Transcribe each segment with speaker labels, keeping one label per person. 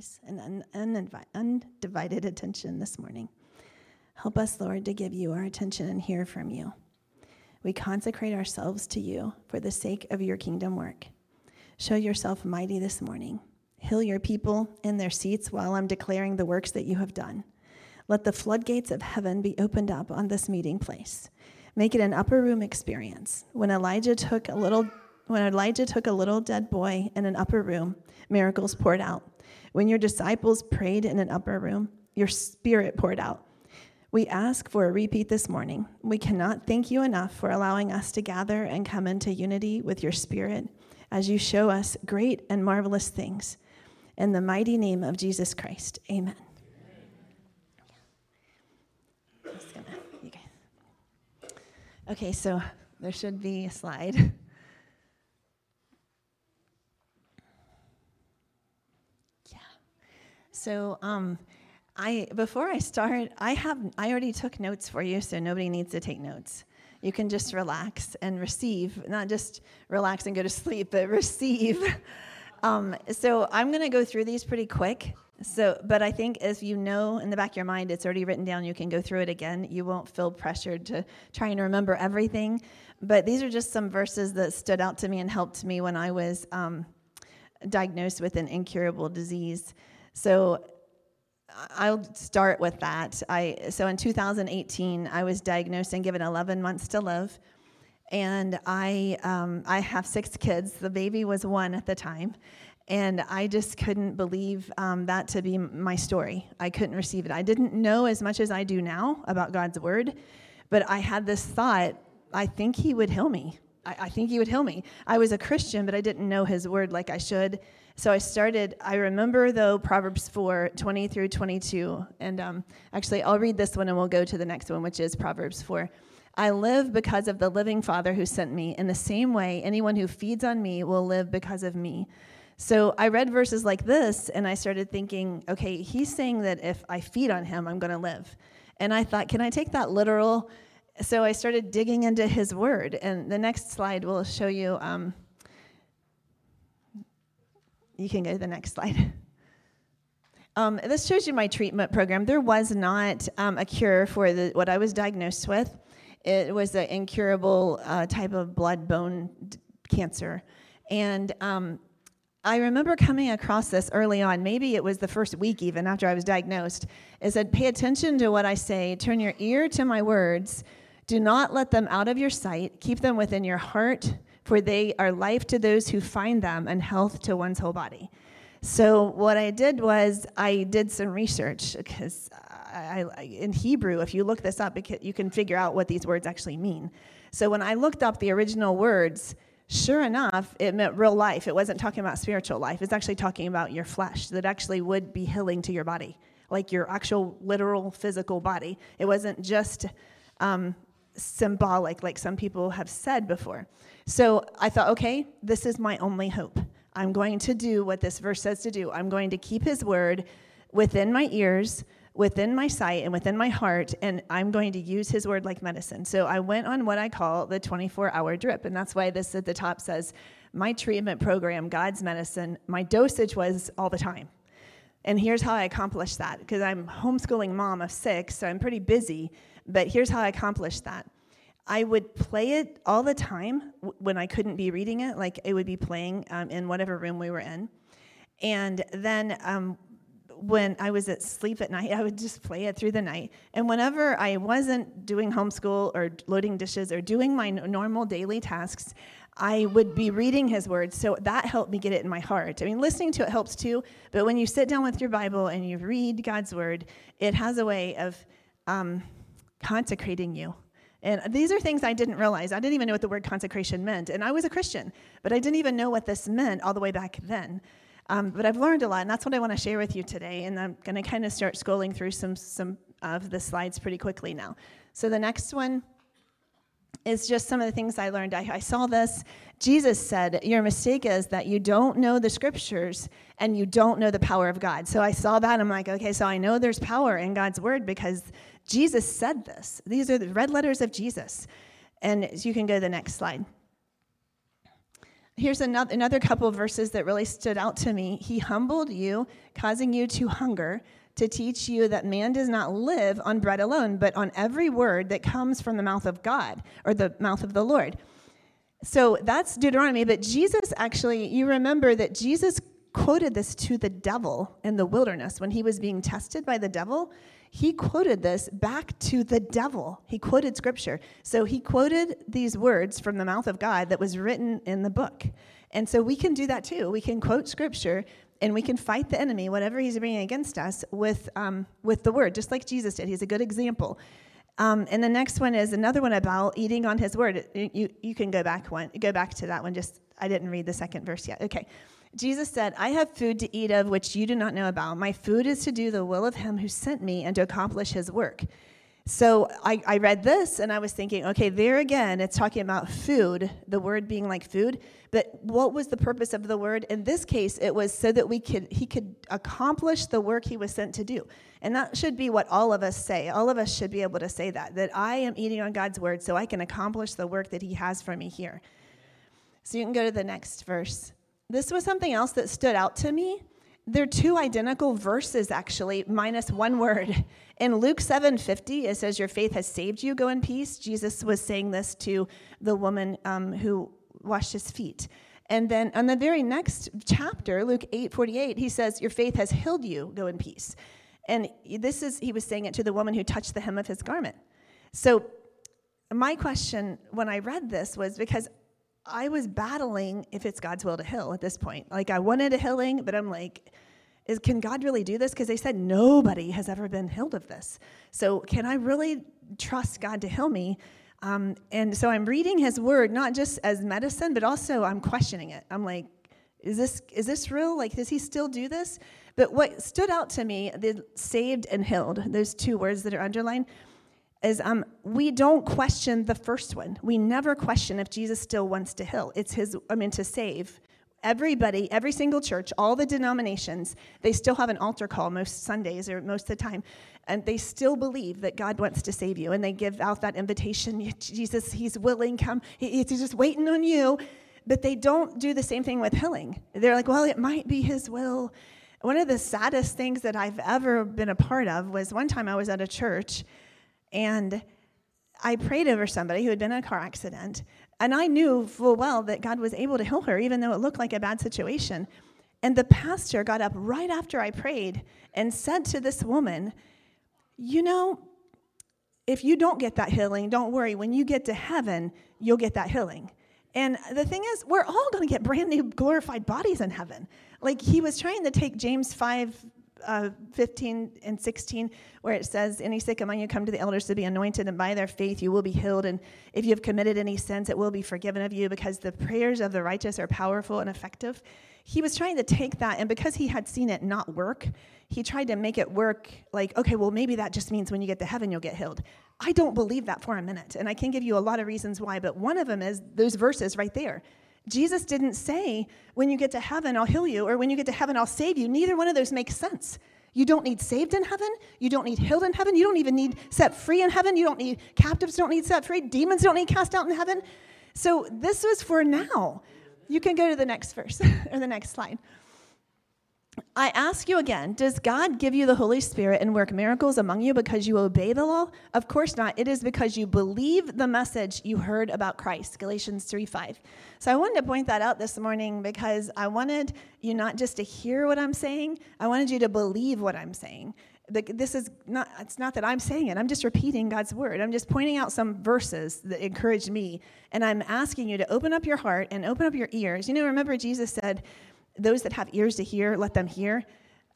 Speaker 1: praise and un- undivided attention this morning. Help us, Lord, to give you our attention and hear from you. We consecrate ourselves to you for the sake of your kingdom work. Show yourself mighty this morning. Heal your people in their seats while I'm declaring the works that you have done. Let the floodgates of heaven be opened up on this meeting place. Make it an upper room experience. When Elijah took a little when Elijah took a little dead boy in an upper room, miracles poured out. When your disciples prayed in an upper room, your spirit poured out. We ask for a repeat this morning. We cannot thank you enough for allowing us to gather and come into unity with your spirit as you show us great and marvelous things. In the mighty name of Jesus Christ, amen. Okay, so there should be a slide. So, um, I before I start, I have I already took notes for you, so nobody needs to take notes. You can just relax and receive, not just relax and go to sleep, but receive. Um, so I'm going to go through these pretty quick. So, but I think if you know in the back of your mind it's already written down, you can go through it again. You won't feel pressured to try and remember everything. But these are just some verses that stood out to me and helped me when I was um, diagnosed with an incurable disease. So I'll start with that. I so in 2018 I was diagnosed and given 11 months to live, and I um, I have six kids. The baby was one at the time, and I just couldn't believe um, that to be my story. I couldn't receive it. I didn't know as much as I do now about God's word, but I had this thought: I think He would heal me. I, I think He would heal me. I was a Christian, but I didn't know His word like I should so I started, I remember though Proverbs 4 20 through 22. And um, actually, I'll read this one and we'll go to the next one, which is Proverbs 4. I live because of the living Father who sent me. In the same way, anyone who feeds on me will live because of me. So I read verses like this and I started thinking, okay, he's saying that if I feed on him, I'm going to live. And I thought, can I take that literal? So I started digging into his word. And the next slide will show you. Um, you can go to the next slide. Um, this shows you my treatment program. There was not um, a cure for the, what I was diagnosed with. It was an incurable uh, type of blood bone d- cancer. And um, I remember coming across this early on, maybe it was the first week even after I was diagnosed. It said, Pay attention to what I say, turn your ear to my words, do not let them out of your sight, keep them within your heart for they are life to those who find them and health to one's whole body. So what I did was I did some research because I, I, in Hebrew, if you look this up, you can figure out what these words actually mean. So when I looked up the original words, sure enough, it meant real life. It wasn't talking about spiritual life. It's actually talking about your flesh that actually would be healing to your body, like your actual literal physical body. It wasn't just um, symbolic, like some people have said before. So I thought, okay, this is my only hope. I'm going to do what this verse says to do. I'm going to keep his word within my ears, within my sight, and within my heart, and I'm going to use his word like medicine. So I went on what I call the 24 hour drip, and that's why this at the top says, My treatment program, God's medicine, my dosage was all the time. And here's how I accomplished that because I'm homeschooling mom of six, so I'm pretty busy. But here's how I accomplished that. I would play it all the time when I couldn't be reading it, like it would be playing um, in whatever room we were in. And then um, when I was at sleep at night, I would just play it through the night. And whenever I wasn't doing homeschool or loading dishes or doing my normal daily tasks, I would be reading his words. So that helped me get it in my heart. I mean, listening to it helps too, but when you sit down with your Bible and you read God's word, it has a way of um, consecrating you. And these are things I didn't realize. I didn't even know what the word consecration meant. And I was a Christian, but I didn't even know what this meant all the way back then. Um, but I've learned a lot, and that's what I want to share with you today. And I'm going to kind of start scrolling through some, some of the slides pretty quickly now. So the next one is just some of the things I learned. I, I, saw this. Jesus said, Your mistake is that you don't know the scriptures and you don't know the power of God. So I saw that. I'm like, okay, so I know there's power in God's word because Jesus said this. These are the red letters of Jesus. And you can go to the next slide. here's another, another couple of verses that really stood out to me. He humbled you, causing you to hunger, to teach you that man does not live on bread alone, but on every word that comes from the mouth of God or the mouth of the Lord. So that's Deuteronomy, but Jesus actually, you remember that Jesus quoted this to the devil in the wilderness when he was being tested by the devil. He quoted this back to the devil. He quoted scripture. So he quoted these words from the mouth of God that was written in the book. And so we can do that too. We can quote scripture and we can fight the enemy, whatever he's bringing against us, with, um, with the word, just like Jesus did. He's a good example. Um, and the next one is another one about eating on his word. You, you can go back one, go back to that one. Just I didn't read the second verse yet. Okay. Jesus said, I have food to eat of which you do not know about. My food is to do the will of him who sent me and to accomplish his work. So I, I, read this and I was thinking, okay, there again, it's talking about food, the word being like food. But what was the purpose of the word? In this case, it was so that we could he could accomplish the work he was sent to do. And that should be what all of us say. All of us should be able to say that, that I am eating on God's word so I can accomplish the work that he has for me here. So you can go to the next verse. This was something else that stood out to me. They're two identical verses actually minus one word. In luke 7.50 it says your faith has saved you. Go in peace. Jesus was saying this to the woman um, who washed his feet. And then on the very next chapter luke 8.48 he says your faith has healed you. Go in peace. And this is he was saying it to the woman who touched the hem of his garment. So my question when i read this was because I was battling if it's God's will to heal at this point. Like I wanted a healing, but I'm like, is can God really do this? Because they said nobody has ever been healed of this. So can I really trust God to heal me? Um, and so I'm reading His Word not just as medicine, but also I'm questioning it. I'm like, is this is this real? Like, does He still do this? But what stood out to me, the saved and healed, those two words that are underlined is um, we don't question the first one. We never question if Jesus still wants to heal. It's his, I mean, to save. Everybody, every single church, all the denominations, they still have an altar call most Sundays or most of the time. And they still believe that God wants to save you. And they give out that invitation Jesus, He's willing, come. He's just waiting on you. But they don't do the same thing with healing. They're like, well, it might be His will. One of the saddest things that I've ever been a part of was one time I was at a church and I prayed over somebody who had been in a car accident. And I knew full well that God was able to heal her, even though it looked like a bad situation. And the pastor got up right after I prayed and said to this woman, You know, if you don't get that healing, don't worry. When you get to heaven, you'll get that healing. And the thing is, we're all going to get brand new glorified bodies in heaven. Like he was trying to take James 5 uh, 15 and 16, where it says, Any sick among you come to the elders to be anointed, and by their faith you will be healed. And if you have committed any sins, it will be forgiven of you, because the prayers of the righteous are powerful and effective. He was trying to take that, and because he had seen it not work, he tried to make it work like, okay, well, maybe that just means when you get to heaven, you'll get healed. I don't believe that for a minute. And I can give you a lot of reasons why, but one of them is those verses right there. Jesus didn't say, when you get to heaven, I'll heal you, or when you get to heaven, I'll save you. Neither one of those makes sense. You don't need saved in heaven. You don't need healed in heaven. You don't even need set free in heaven. You don't need captives don't need set free. Demons don't need cast out in heaven. So this was for now. You can go to the next verse or the next slide. I ask you again, does God give you the Holy Spirit and work miracles among you because you obey the law? Of course not. It is because you believe the message you heard about Christ. Galatians 3 5. So I wanted to point that out this morning because I wanted you not just to hear what I'm saying, I wanted you to believe what I'm saying. This is not, it's not that I'm saying it, I'm just repeating God's word. I'm just pointing out some verses that encouraged me. And I'm asking you to open up your heart and open up your ears. You know, remember Jesus said, those that have ears to hear, let them hear.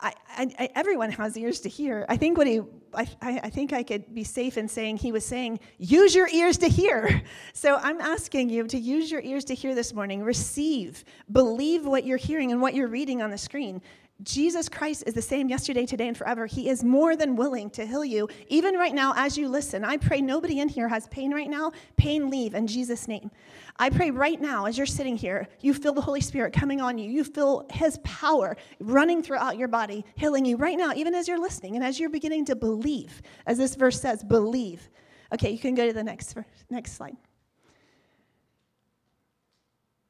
Speaker 1: I, I, everyone has ears to hear. I think what he, I, I think I could be safe in saying he was saying, use your ears to hear. So I'm asking you to use your ears to hear this morning. Receive, believe what you're hearing and what you're reading on the screen. Jesus Christ is the same yesterday, today, and forever. He is more than willing to heal you, even right now as you listen. I pray nobody in here has pain right now. Pain leave in Jesus' name. I pray right now as you're sitting here, you feel the Holy Spirit coming on you. You feel His power running throughout your body, healing you right now, even as you're listening and as you're beginning to believe. As this verse says, believe. Okay, you can go to the next, next slide.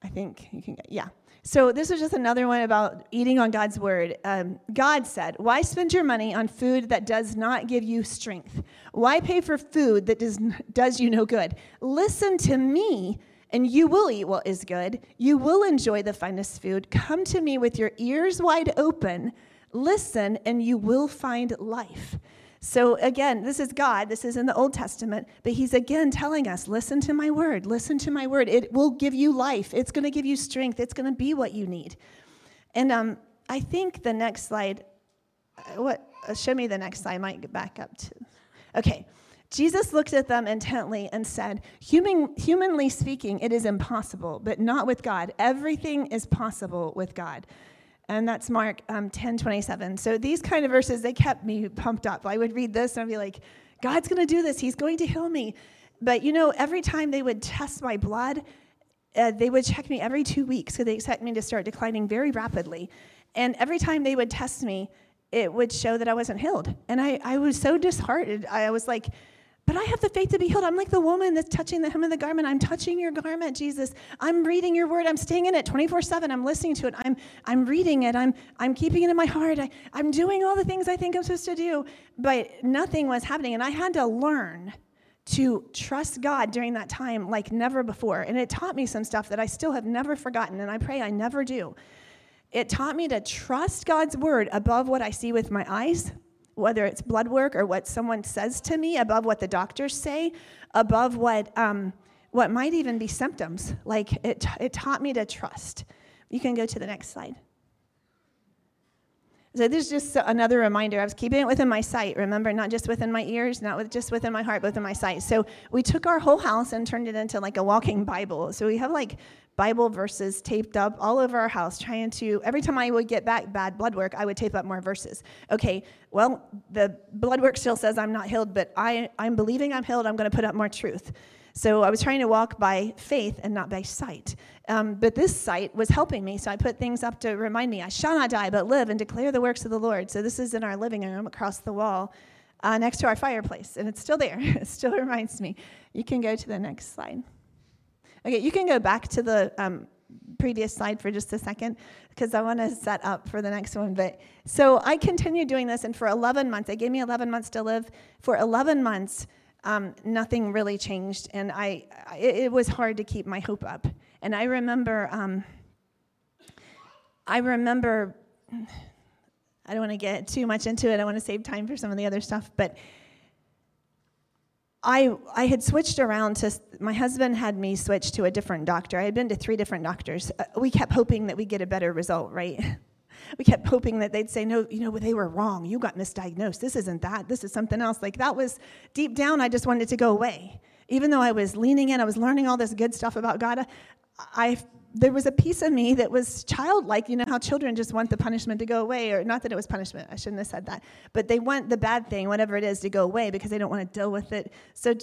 Speaker 1: I think you can get, yeah. So this is just another one about eating on God's word. Um, God said, Why spend your money on food that does not give you strength? Why pay for food that does, does you no good? Listen to me, and you will eat what is good. You will enjoy the finest food. Come to me with your ears wide open. Listen, and you will find life. So again, this is God. This is in the Old Testament, but he's again telling us, listen to my word. Listen to my word. It will give you life. It's going to give you strength. It's going to be what you need. And um, I think the next slide, uh, what? Uh, show me the next slide. I might get back up to. Okay. Jesus looked at them intently and said, Human, Humanly speaking, it is impossible, but not with God. Everything is possible with God and that's Mark um, 10 27. So these kind of verses, they kept me pumped up. I would read this and I'd be like, God's going to do this. He's going to heal me. But you know, every time they would test my blood, uh, they would check me every two weeks because they expect me to start declining very rapidly. And every time they would test me, it would show that I wasn't healed. And I, I was so disheartened. I was like, but I have the faith to be healed. I'm like the woman that's touching the hem of the garment. I'm touching your garment, Jesus. I'm reading your word. I'm staying in it 24 7. I'm listening to it. I'm, I'm reading it. I'm, I'm keeping it in my heart. I, I'm doing all the things I think I'm supposed to do. But nothing was happening. And I had to learn to trust God during that time like never before. And it taught me some stuff that I still have never forgotten. And I pray I never do. It taught me to trust God's word above what I see with my eyes whether it's blood work or what someone says to me, above what the doctors say, above what, um, what might even be symptoms. Like it, it taught me to trust. You can go to the next slide. So this is just another reminder. I was keeping it within my sight. Remember, not just within my ears, not with, just within my heart, but within my sight. So we took our whole house and turned it into like a walking Bible. So we have like Bible verses taped up all over our house, trying to, every time I would get back bad blood work, I would tape up more verses. Okay, well, the blood work still says I'm not healed, but I, I'm believing I'm healed, I'm going to put up more truth. So I was trying to walk by faith and not by sight. Um, but this sight was helping me, so I put things up to remind me I shall not die, but live and declare the works of the Lord. So this is in our living room across the wall. Uh, next to our fireplace, and it's still there. it still reminds me. You can go to the next slide. Okay, you can go back to the um, previous slide for just a second because I want to set up for the next one. But so I continued doing this, and for 11 months, they gave me 11 months to live. For 11 months, um, nothing really changed, and I it, it, was hard to keep my hope up. And I remember, um, I remember. I don't want to get too much into it. I want to save time for some of the other stuff, but I, I had switched around to, my husband had me switch to a different doctor. I had been to three different doctors. Uh, we kept hoping that we'd get a better result, right? we kept hoping that they'd say, no, you know, they were wrong. You got misdiagnosed. This isn't that. This is something else. Like that was deep down, I just wanted to go away. Even though I was leaning in, I was learning all this good stuff about God, I there was a piece of me that was childlike. You know how children just want the punishment to go away, or not that it was punishment, I shouldn't have said that, but they want the bad thing, whatever it is, to go away because they don't want to deal with it. So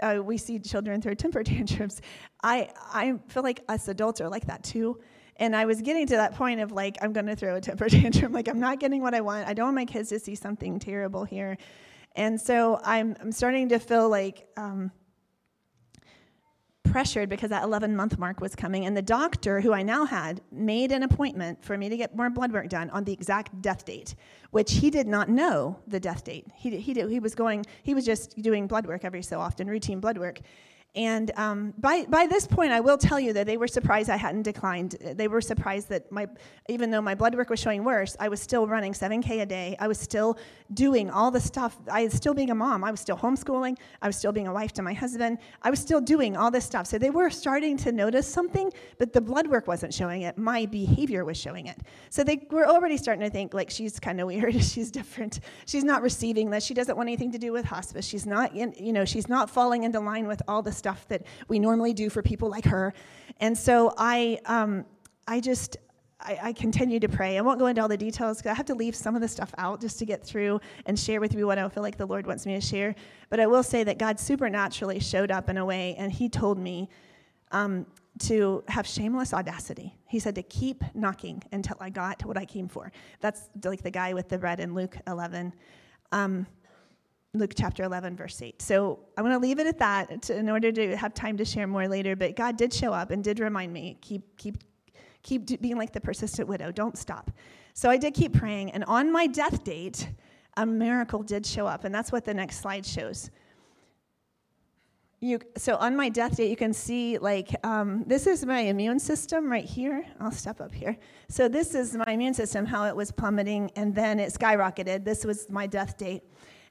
Speaker 1: uh, we see children throw temper tantrums. I, I feel like us adults are like that too. And I was getting to that point of like, I'm going to throw a temper tantrum. Like, I'm not getting what I want. I don't want my kids to see something terrible here. And so I'm, I'm starting to feel like, um, pressured because that 11 month mark was coming. And the doctor, who I now had, made an appointment for me to get more blood work done on the exact death date, which he did not know the death date. He, he, he was going, he was just doing blood work every so often, routine blood work. And um, by, by this point, I will tell you that they were surprised I hadn't declined. They were surprised that my, even though my blood work was showing worse, I was still running 7K a day. I was still doing all the stuff. I was still being a mom. I was still homeschooling. I was still being a wife to my husband. I was still doing all this stuff. So they were starting to notice something, but the blood work wasn't showing it. My behavior was showing it. So they were already starting to think, like, she's kind of weird. she's different. She's not receiving this. She doesn't want anything to do with hospice. She's not, in, you know, she's not falling into line with all the stuff that we normally do for people like her. And so I, um, I just, I, I, continue to pray. I won't go into all the details because I have to leave some of the stuff out just to get through and share with you what I feel like the Lord wants me to share. But I will say that God supernaturally showed up in a way, and He told me um, to have shameless audacity. He said to keep knocking until I got what I came for. That's like the guy with the bread in Luke 11. Um, Luke chapter 11, verse 8. So I'm going to leave it at that to, in order to have time to share more later. But God did show up and did remind me keep, keep, keep being like the persistent widow. Don't stop. So I did keep praying. And on my death date, a miracle did show up. And that's what the next slide shows. You, so on my death date, you can see like um, this is my immune system right here. I'll step up here. So this is my immune system, how it was plummeting, and then it skyrocketed. This was my death date.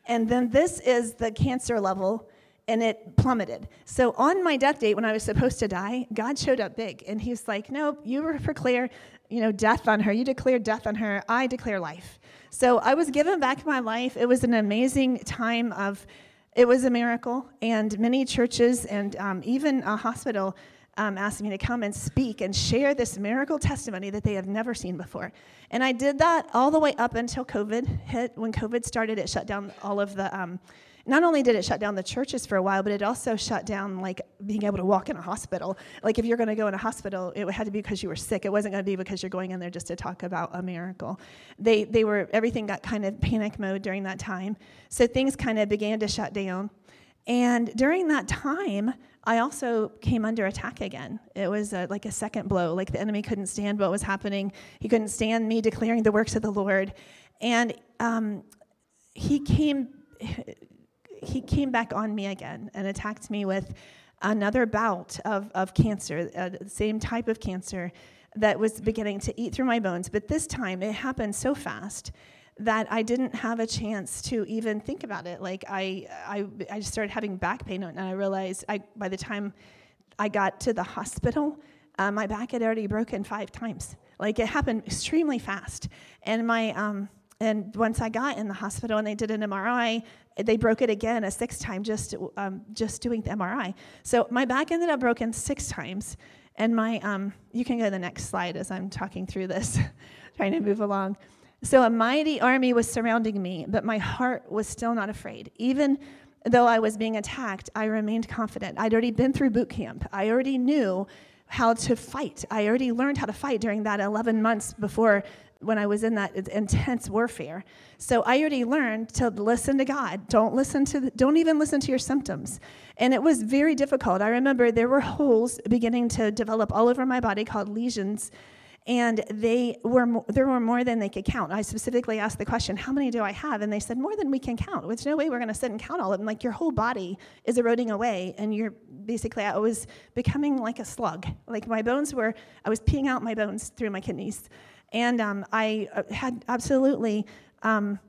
Speaker 1: And then this is the cancer level, and it plummeted. So on my death date, when I was supposed to die, God showed up big, and He's like, "Nope, you declare, you know, death on her. You declare death on her. I declare life." So I was given back my life. It was an amazing time of. It was a miracle, and many churches and um, even a hospital um, asked me to come and speak and share this miracle testimony that they have never seen before. And I did that all the way up until COVID hit. When COVID started, it shut down all of the. Um, not only did it shut down the churches for a while, but it also shut down like being able to walk in a hospital. Like if you're going to go in a hospital, it had to be because you were sick. It wasn't going to be because you're going in there just to talk about a miracle. They they were everything got kind of panic mode during that time. So things kind of began to shut down. And during that time, I also came under attack again. It was a, like a second blow. Like the enemy couldn't stand what was happening. He couldn't stand me declaring the works of the Lord, and um, he came. He came back on me again and attacked me with another bout of, of cancer, uh, the same type of cancer that was beginning to eat through my bones. But this time it happened so fast that I didn't have a chance to even think about it. Like I, I, I just started having back pain, and I realized I, by the time I got to the hospital, uh, my back had already broken five times. Like it happened extremely fast, and my, um, and once I got in the hospital and they did an MRI, they broke it again a sixth time just, um, just doing the MRI. So my back ended up broken six times, and my, um, you can go to the next slide as I'm talking through this, trying to move along. So a mighty army was surrounding me, but my heart was still not afraid. Even though I was being attacked, I remained confident. I'd already been through boot camp. I already knew how to fight. I already learned how to fight during that 11 months before when I was in that intense warfare. So I already learned to listen to God. Don't listen to the, don't even listen to your symptoms. And it was very difficult. I remember there were holes beginning to develop all over my body called lesions and they were there were more than they could count. I specifically asked the question, "How many do I have?" And they said, "More than we can count. There's no way we're going to sit and count all of them. Like your whole body is eroding away, and you're basically I was becoming like a slug. Like my bones were, I was peeing out my bones through my kidneys, and um, I uh, had absolutely." Um,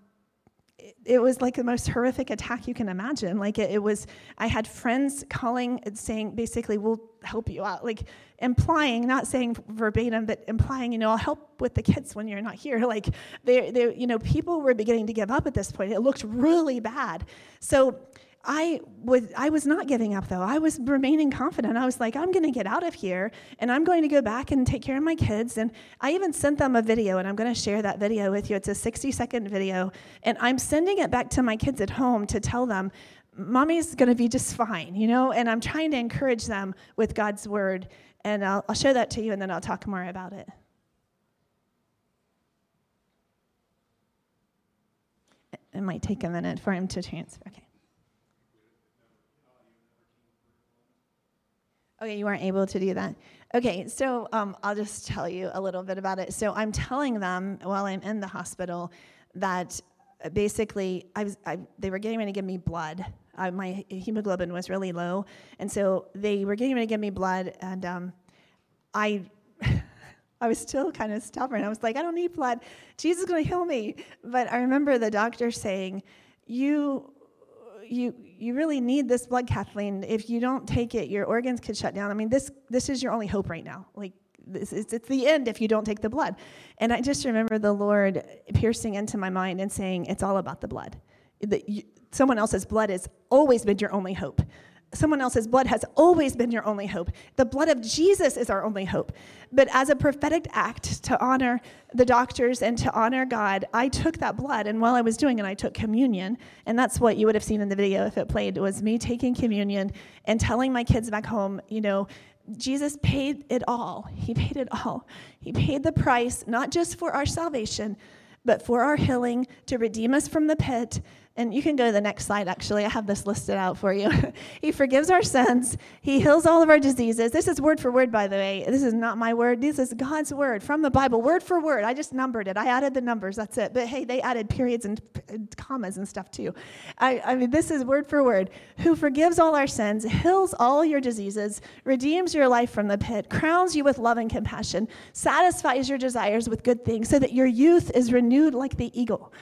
Speaker 1: it was like the most horrific attack you can imagine. Like it, it, was, I had friends calling and saying, basically, we'll help you out. Like implying, not saying verbatim, but implying, you know, I'll help with the kids when you're not here. Like they, they, you know, people were beginning to give up at this point. It looked really bad. So I was I was not giving up though. I was remaining confident. I was like, I'm going to get out of here and I'm going to go back and take care of my kids. And I even sent them a video and I'm going to share that video with you. It's a 60 second video and I'm sending it back to my kids at home to tell them mommy's going to be just fine, you know? And I'm trying to encourage them with God's word. And I'll, I'll show that to you and then I'll talk more about it. It might take a minute for him to transfer. Okay. Okay, you weren't able to do that. Okay, so um, I'll just tell you a little bit about it. So I'm telling them while I'm in the hospital that uh, basically I was, I, they were getting ready to give me blood. Uh, my hemoglobin was really low, and so they were getting ready to give me blood, and um, I. I was still kind of stubborn. I was like, I don't need blood. Jesus is going to heal me. But I remember the doctor saying, You you you really need this blood, Kathleen. If you don't take it, your organs could shut down. I mean, this this is your only hope right now. Like this is, it's the end if you don't take the blood. And I just remember the Lord piercing into my mind and saying, "It's all about the blood. You, someone else's blood has always been your only hope." Someone else's blood has always been your only hope. The blood of Jesus is our only hope. But as a prophetic act to honor the doctors and to honor God, I took that blood, and while I was doing it, I took communion. And that's what you would have seen in the video if it played, was me taking communion and telling my kids back home, you know, Jesus paid it all. He paid it all. He paid the price, not just for our salvation, but for our healing, to redeem us from the pit, and you can go to the next slide, actually. I have this listed out for you. he forgives our sins. He heals all of our diseases. This is word for word, by the way. This is not my word. This is God's word from the Bible, word for word. I just numbered it. I added the numbers. That's it. But hey, they added periods and commas and stuff too. I, I mean, this is word for word. Who forgives all our sins, heals all your diseases, redeems your life from the pit, crowns you with love and compassion, satisfies your desires with good things, so that your youth is renewed like the eagle.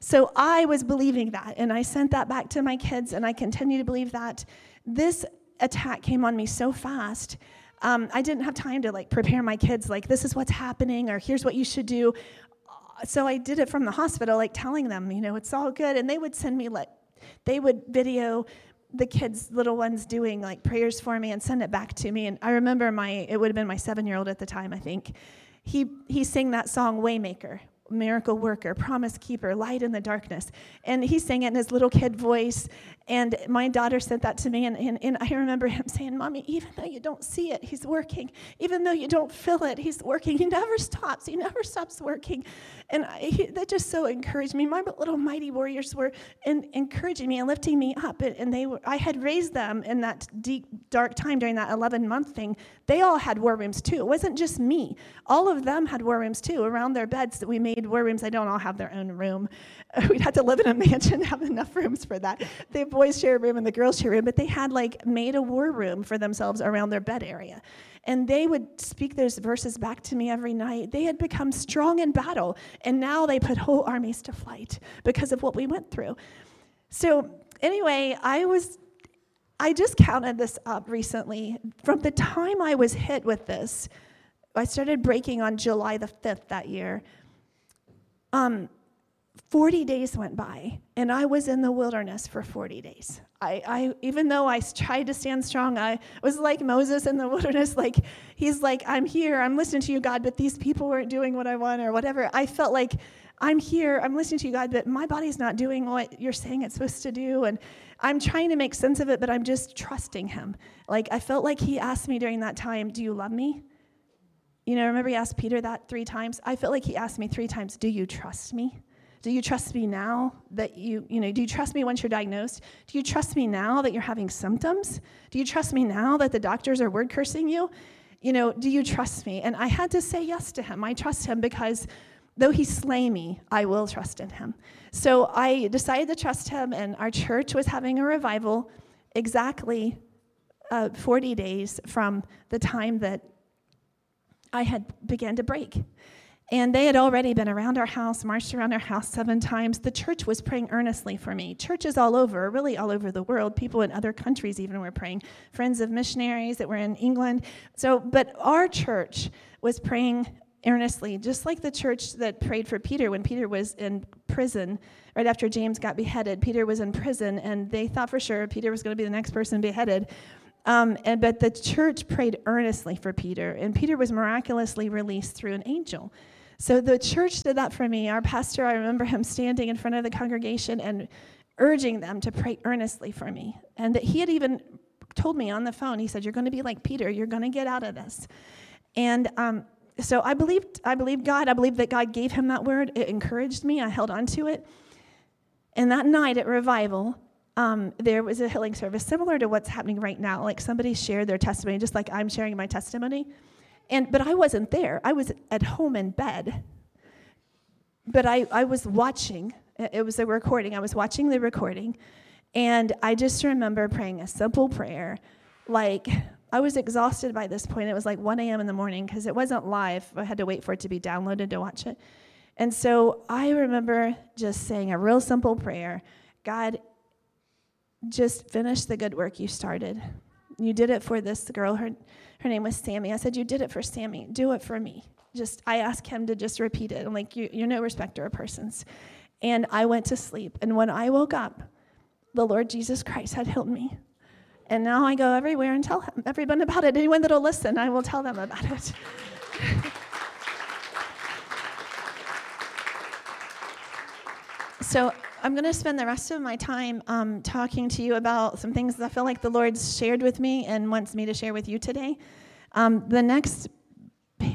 Speaker 1: So I was believing that, and I sent that back to my kids, and I continue to believe that. This attack came on me so fast. Um, I didn't have time to like prepare my kids, like, this is what's happening, or here's what you should do. So I did it from the hospital, like telling them, you know, it's all good. And they would send me, like, they would video the kids, little ones, doing like prayers for me and send it back to me. And I remember my, it would have been my seven year old at the time, I think. He, he sang that song, Waymaker, miracle worker, promise keeper, light in the darkness. And he sang it in his little kid voice. And my daughter sent that to me. And, and, and, I remember him saying, Mommy, even though you don't see it, he's working. Even though you don't feel it, he's working. He never stops. He never stops working. And I, he, that just so encouraged me. My little mighty warriors were in, encouraging me and lifting me up. And, and they were, I had raised them in that deep, dark time during that 11 month thing. They all had war rooms too. It wasn't just me. All of them had war rooms too around their beds that we made war rooms. They don't all have their own room. We'd have to live in a mansion, have enough rooms for that. The boys share a room and the girls share a room, but they had like made a war room for themselves around their bed area. And they would speak those verses back to me every night. They had become strong in battle, and now they put whole armies to flight because of what we went through. So, anyway, I was I just counted this up recently. From the time I was hit with this, I started breaking on July the 5th that year. Um, 40 days went by, and I was in the wilderness for 40 days. I, I, even though I tried to stand strong, I was like Moses in the wilderness. Like he's like, I'm here, I'm listening to you, God, but these people weren't doing what I want or whatever. I felt like I'm here, I'm listening to you, God, but my body's not doing what you're saying it's supposed to do, and I'm trying to make sense of it, but I'm just trusting Him. Like I felt like He asked me during that time, "Do you love me?" You know, remember He asked Peter that three times. I felt like He asked me three times, "Do you trust me?" Do you trust me now that you, you know, do you trust me once you're diagnosed? Do you trust me now that you're having symptoms? Do you trust me now that the doctors are word cursing you? You know, do you trust me? And I had to say yes to him. I trust him because though he slay me, I will trust in him. So I decided to trust him, and our church was having a revival exactly uh, 40 days from the time that I had began to break. And they had already been around our house, marched around our house seven times. The church was praying earnestly for me. Churches all over, really all over the world, people in other countries even were praying. Friends of missionaries that were in England. So, but our church was praying earnestly, just like the church that prayed for Peter when Peter was in prison. Right after James got beheaded, Peter was in prison, and they thought for sure Peter was going to be the next person beheaded. Um, and, but the church prayed earnestly for Peter, and Peter was miraculously released through an angel. So the church did that for me. Our pastor, I remember him standing in front of the congregation and urging them to pray earnestly for me. And that he had even told me on the phone, he said, You're going to be like Peter, you're going to get out of this. And um, so I believed, I believed God. I believed that God gave him that word. It encouraged me. I held on to it. And that night at revival, um, there was a healing service similar to what's happening right now. Like somebody shared their testimony, just like I'm sharing my testimony. And, but I wasn't there. I was at home in bed. But I, I was watching. It was a recording. I was watching the recording. And I just remember praying a simple prayer. Like, I was exhausted by this point. It was like 1 a.m. in the morning because it wasn't live. I had to wait for it to be downloaded to watch it. And so I remember just saying a real simple prayer God, just finish the good work you started. You did it for this girl. Her, her name was Sammy. I said, You did it for Sammy. Do it for me. Just, I asked him to just repeat it. I'm like, you, You're no respecter of persons. And I went to sleep. And when I woke up, the Lord Jesus Christ had healed me. And now I go everywhere and tell him, everyone about it. Anyone that'll listen, I will tell them about it. so I'm going to spend the rest of my time um, talking to you about some things that I feel like the Lord's shared with me and wants me to share with you today. Um, the next,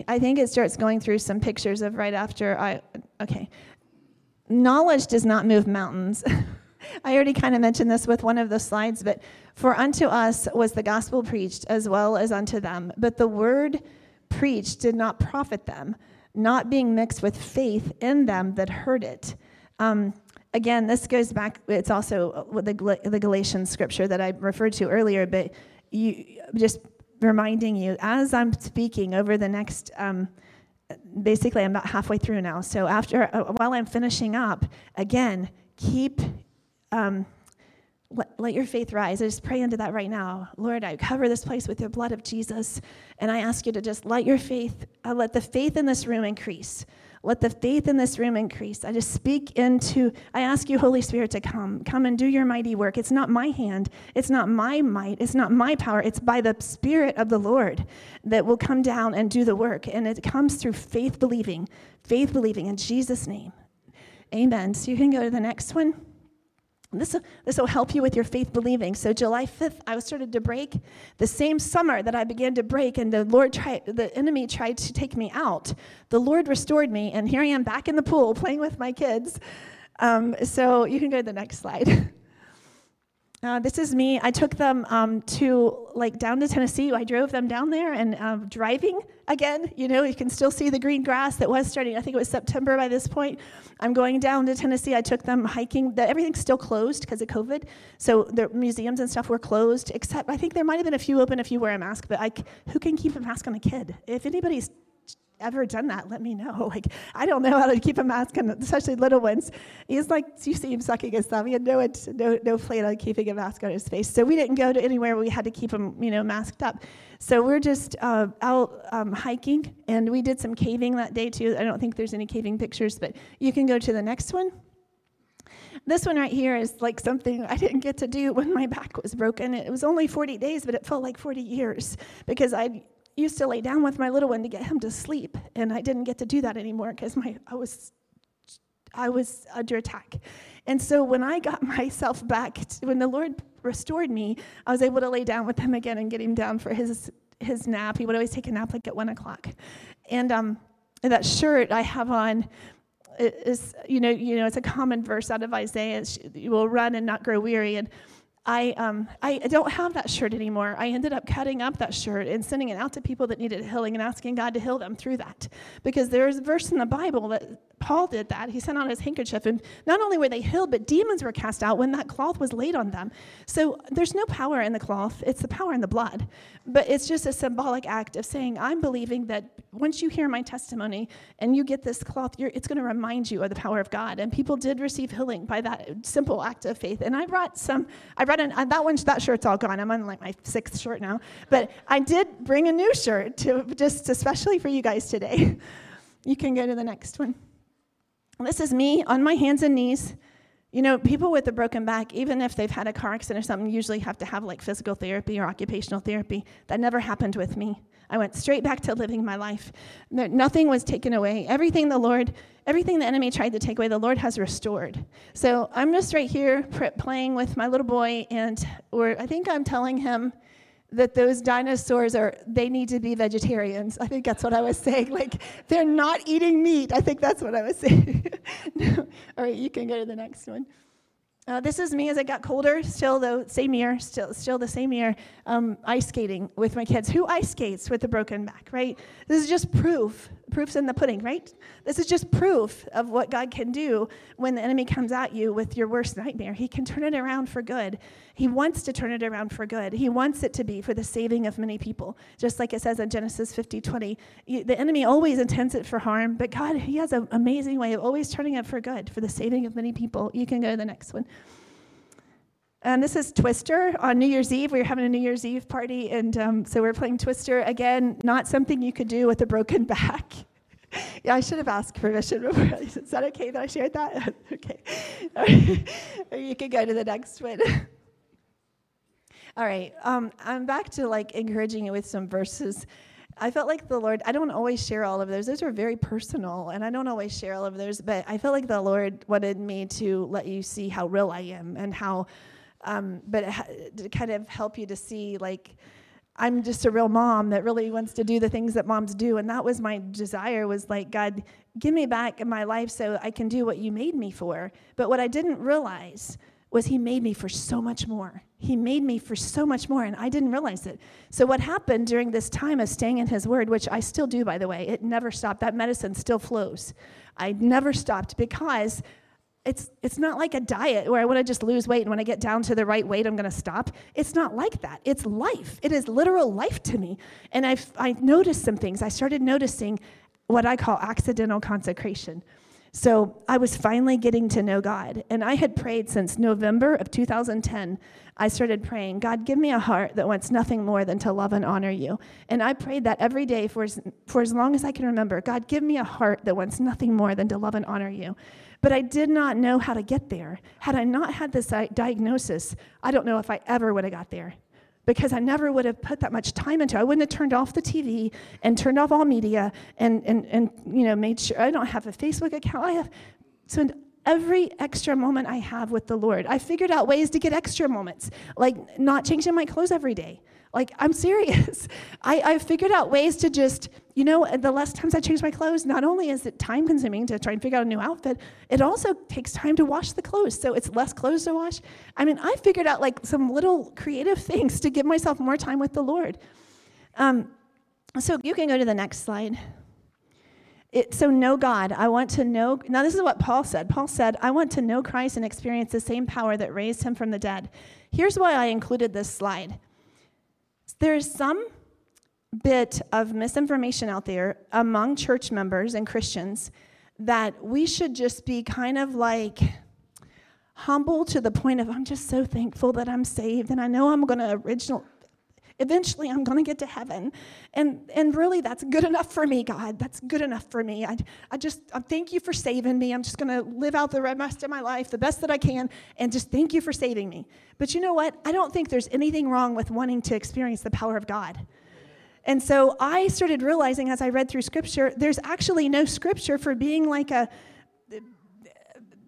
Speaker 1: I think it starts going through some pictures of right after I, okay. Knowledge does not move mountains. I already kind of mentioned this with one of the slides, but for unto us was the gospel preached as well as unto them. But the word preached did not profit them, not being mixed with faith in them that heard it. Um, again, this goes back, it's also the, the Galatians scripture that I referred to earlier, but you just reminding you as I'm speaking over the next. Um, basically, I'm about halfway through now. So after, uh, while I'm finishing up, again, keep um, let, let, your faith rise. I just pray into that right now. Lord, I cover this place with the blood of Jesus, and I ask you to just let your faith, uh, let the faith in this room increase. Let the faith in this room increase. I just speak into, I ask you, Holy Spirit, to come. Come and do your mighty work. It's not my hand, it's not my might, it's not my power. It's by the Spirit of the Lord that will come down and do the work. And it comes through faith believing, faith believing in Jesus' name. Amen. So you can go to the next one. This, this will help you with your faith believing. So July 5th, I was started to break. The same summer that I began to break, and the Lord tried, the enemy tried to take me out. The Lord restored me, and here I am back in the pool playing with my kids. Um, so you can go to the next slide. Uh, this is me. I took them um, to like down to Tennessee. I drove them down there and um, driving again. You know, you can still see the green grass that was starting. I think it was September by this point. I'm going down to Tennessee. I took them hiking. The, everything's still closed because of COVID, so the museums and stuff were closed. Except I think there might have been a few open if you wear a mask. But I, who can keep a mask on a kid? If anybody's ever done that, let me know. Like, I don't know how to keep a mask on, especially little ones. He's like, you see him sucking his thumb. He had no, no, no plan on keeping a mask on his face. So we didn't go to anywhere we had to keep him, you know, masked up. So we're just uh, out um, hiking, and we did some caving that day too. I don't think there's any caving pictures, but you can go to the next one. This one right here is like something I didn't get to do when my back was broken. It was only 40 days, but it felt like 40 years because I used to lay down with my little one to get him to sleep, and I didn't get to do that anymore because my I was I was under attack. And so when I got myself back, to, when the Lord restored me, I was able to lay down with him again and get him down for his his nap. He would always take a nap like at one o'clock, and um, that shirt I have on is you know you know it's a common verse out of Isaiah. you will run and not grow weary, and I, um, I don't have that shirt anymore. I ended up cutting up that shirt and sending it out to people that needed healing and asking God to heal them through that. Because there's a verse in the Bible that Paul did that. He sent out his handkerchief, and not only were they healed, but demons were cast out when that cloth was laid on them. So there's no power in the cloth, it's the power in the blood. But it's just a symbolic act of saying, I'm believing that once you hear my testimony and you get this cloth, it's going to remind you of the power of God. And people did receive healing by that simple act of faith. And I brought some, I brought an, uh, that one, that shirt's all gone. I'm on like my sixth shirt now. But I did bring a new shirt to just especially for you guys today. You can go to the next one. This is me on my hands and knees. You know, people with a broken back, even if they've had a car accident or something, usually have to have like physical therapy or occupational therapy. That never happened with me. I went straight back to living my life. Nothing was taken away. Everything the Lord, everything the enemy tried to take away, the Lord has restored. So I'm just right here playing with my little boy, and or I think I'm telling him, that those dinosaurs are they need to be vegetarians i think that's what i was saying like they're not eating meat i think that's what i was saying no. all right you can go to the next one uh, this is me as it got colder, still the same year, still, still the same year, um, ice skating with my kids. Who ice skates with a broken back, right? This is just proof. Proof's in the pudding, right? This is just proof of what God can do when the enemy comes at you with your worst nightmare. He can turn it around for good. He wants to turn it around for good. He wants it to be for the saving of many people. Just like it says in Genesis 50 20. The enemy always intends it for harm, but God, He has an amazing way of always turning it for good, for the saving of many people. You can go to the next one. And this is Twister on New Year's Eve. We were having a New Year's Eve party, and um, so we are playing Twister. Again, not something you could do with a broken back. yeah, I should have asked permission before. Is that okay that I shared that? okay. you can go to the next one. All right. Um, I'm back to like encouraging you with some verses. I felt like the Lord, I don't always share all of those. Those are very personal, and I don't always share all of those, but I felt like the Lord wanted me to let you see how real I am and how um, but to kind of help you to see like i'm just a real mom that really wants to do the things that moms do and that was my desire was like god give me back my life so i can do what you made me for but what i didn't realize was he made me for so much more. He made me for so much more, and I didn't realize it. So, what happened during this time of staying in his word, which I still do, by the way, it never stopped. That medicine still flows. I never stopped because it's, it's not like a diet where I want to just lose weight and when I get down to the right weight, I'm going to stop. It's not like that. It's life. It is literal life to me. And I've, I noticed some things. I started noticing what I call accidental consecration. So I was finally getting to know God. And I had prayed since November of 2010. I started praying, God, give me a heart that wants nothing more than to love and honor you. And I prayed that every day for as, for as long as I can remember. God, give me a heart that wants nothing more than to love and honor you. But I did not know how to get there. Had I not had this uh, diagnosis, I don't know if I ever would have got there because I never would have put that much time into it. I wouldn't have turned off the TV and turned off all media and, and, and you know, made sure I don't have a Facebook account. I have so every extra moment I have with the Lord, I figured out ways to get extra moments, like not changing my clothes every day. Like, I'm serious. I, I figured out ways to just, you know, the less times I change my clothes, not only is it time consuming to try and figure out a new outfit, it also takes time to wash the clothes. So it's less clothes to wash. I mean, I figured out like some little creative things to give myself more time with the Lord. Um, so you can go to the next slide. It, so know God. I want to know. Now, this is what Paul said. Paul said, I want to know Christ and experience the same power that raised him from the dead. Here's why I included this slide. There's some bit of misinformation out there among church members and Christians that we should just be kind of like humble to the point of I'm just so thankful that I'm saved and I know I'm going to original Eventually, I'm going to get to heaven. And, and really, that's good enough for me, God. That's good enough for me. I, I just I thank you for saving me. I'm just going to live out the rest of my life the best that I can and just thank you for saving me. But you know what? I don't think there's anything wrong with wanting to experience the power of God. And so I started realizing as I read through scripture, there's actually no scripture for being like a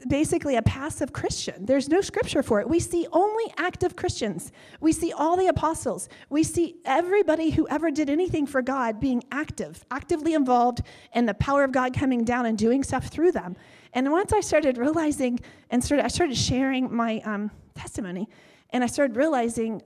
Speaker 1: basically a passive Christian. There's no scripture for it. We see only active Christians. We see all the apostles. We see everybody who ever did anything for God being active, actively involved, and the power of God coming down and doing stuff through them. And once I started realizing and started, I started sharing my um, testimony, and I started realizing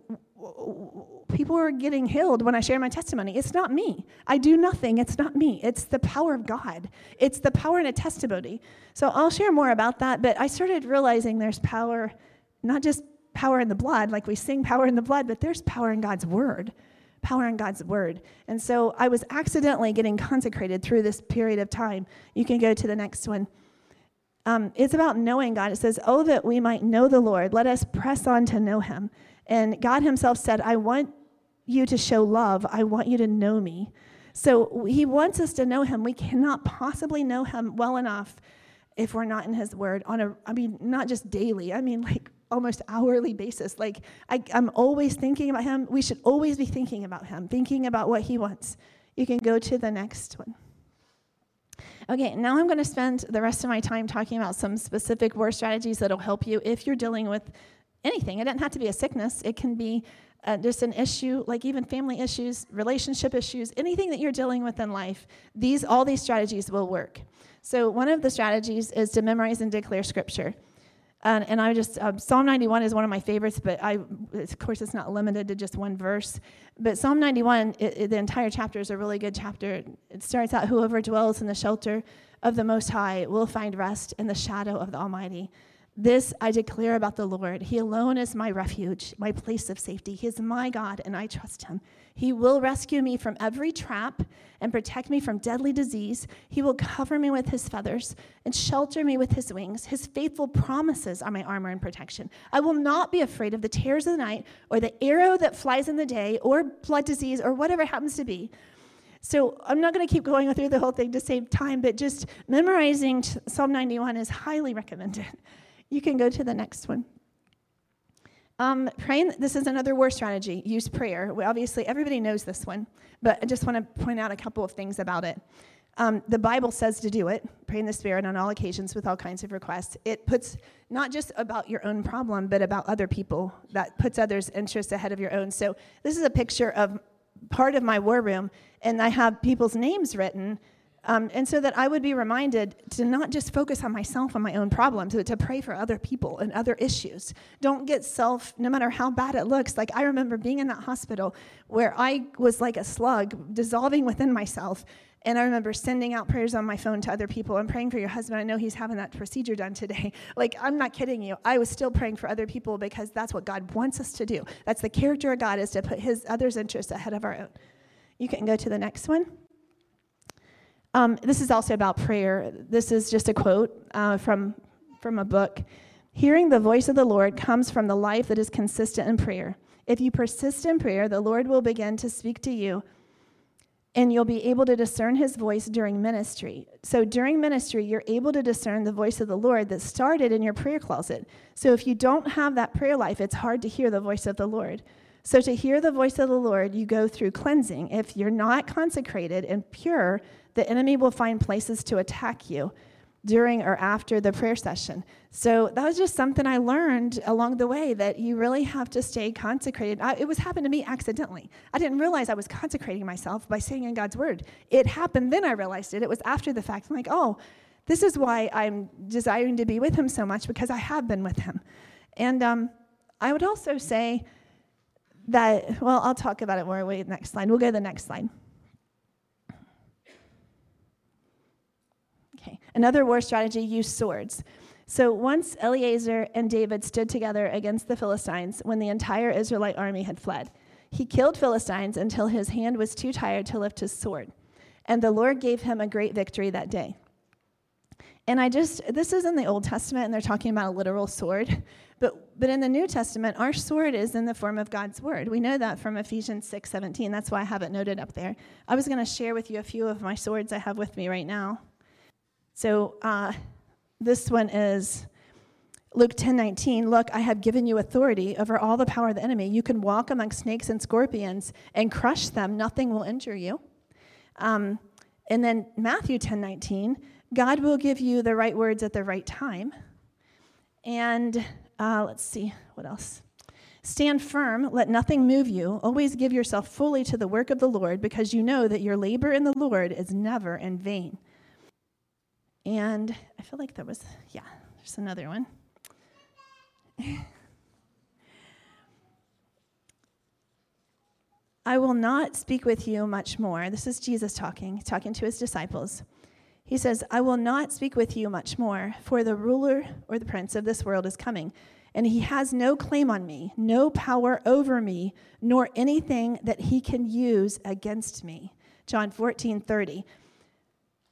Speaker 1: people are getting healed when I share my testimony. It's not me. I do nothing. It's not me. It's the power of God. It's the power in a testimony. So I'll share more about that, but I started realizing there's power, not just power in the blood, like we sing power in the blood, but there's power in God's word. Power in God's word. And so I was accidentally getting consecrated through this period of time. You can go to the next one. Um, it's about knowing God. It says, Oh, that we might know the Lord. Let us press on to know him. And God Himself said, I want you to show love. I want you to know me. So He wants us to know Him. We cannot possibly know Him well enough if we're not in His Word on a, I mean, not just daily, I mean, like almost hourly basis. Like, I, I'm always thinking about Him. We should always be thinking about Him, thinking about what He wants. You can go to the next one. Okay, now I'm going to spend the rest of my time talking about some specific war strategies that'll help you if you're dealing with anything. It doesn't have to be a sickness, it can be uh, just an issue, like even family issues, relationship issues, anything that you're dealing with in life. These, all these strategies will work. So, one of the strategies is to memorize and declare scripture. Uh, and I just, uh, Psalm 91 is one of my favorites, but I, of course, it's not limited to just one verse. But Psalm 91, it, it, the entire chapter is a really good chapter. It starts out Whoever dwells in the shelter of the Most High will find rest in the shadow of the Almighty. This I declare about the Lord. He alone is my refuge, my place of safety. He is my God, and I trust him. He will rescue me from every trap and protect me from deadly disease. He will cover me with his feathers and shelter me with his wings. His faithful promises are my armor and protection. I will not be afraid of the terrors of the night or the arrow that flies in the day or blood disease or whatever happens to be. So I'm not going to keep going through the whole thing to save time, but just memorizing Psalm 91 is highly recommended. You can go to the next one. Um, praying, this is another war strategy. Use prayer. We, obviously, everybody knows this one, but I just want to point out a couple of things about it. Um, the Bible says to do it, pray in the Spirit on all occasions with all kinds of requests. It puts not just about your own problem, but about other people. That puts others' interests ahead of your own. So, this is a picture of part of my war room, and I have people's names written Um, and so that I would be reminded to not just focus on myself and my own problems, but to pray for other people and other issues. Don't get self, no matter how bad it looks. Like I remember being in that hospital where I was like a slug dissolving within myself. And I remember sending out prayers on my phone to other people I'm praying for your husband. I know he's having that procedure done today. Like, I'm not kidding you. I was still praying for other people because that's what God wants us to do. That's the character of God is to put his others' interests ahead of our own. You can go to the next one. Um, this is also about prayer. This is just a quote uh, from, from a book. Hearing the voice of the Lord comes from the life that is consistent in prayer. If you persist in prayer, the Lord will begin to speak to you, and you'll be able to discern his voice during ministry. So, during ministry, you're able to discern the voice of the Lord that started in your prayer closet. So, if you don't have that prayer life, it's hard to hear the voice of the Lord. So, to hear the voice of the Lord, you go through cleansing. If you're not consecrated and pure, the enemy will find places to attack you during or after the prayer session. So that was just something I learned along the way that you really have to stay consecrated. I, it was happened to me accidentally. I didn't realize I was consecrating myself by saying in God's word. It happened, then I realized it. It was after the fact. I'm like, oh, this is why I'm desiring to be with him so much because I have been with him. And um, I would also say that, well, I'll talk about it more. Wait, next slide. We'll go to the next slide. Okay. Another war strategy used swords. So once Eleazar and David stood together against the Philistines when the entire Israelite army had fled, he killed Philistines until his hand was too tired to lift his sword. And the Lord gave him a great victory that day. And I just, this is in the Old Testament, and they're talking about a literal sword. But, in the New Testament, our sword is in the form of God's word. We know that from Ephesians 6 17. That's why I have it noted up there. I was going to share with you a few of my swords I have with me right now. So uh, this one is Luke 10 19. Look, I have given you authority over all the power of the enemy. You can walk among snakes and scorpions and crush them, nothing will injure you. Um, and then Matthew 10 19. God will give you the right words at the right time. And uh, let's see, what else? Stand firm, let nothing move you. Always give yourself fully to the work of the Lord because you know that your labor in the Lord is never in vain. And I feel like there was, yeah, there's another one. I will not speak with you much more. This is Jesus talking, talking to his disciples. He says, I will not speak with you much more, for the ruler or the prince of this world is coming, and he has no claim on me, no power over me, nor anything that he can use against me. John 14, 30.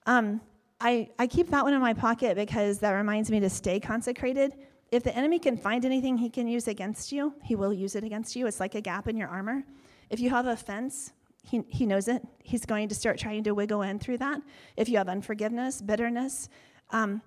Speaker 1: Um, I, I keep that one in my pocket because that reminds me to stay consecrated. If the enemy can find anything he can use against you, he will use it against you. It's like a gap in your armor. If you have offense, he, he knows it. He's going to start trying to wiggle in through that. If you have unforgiveness, bitterness, um,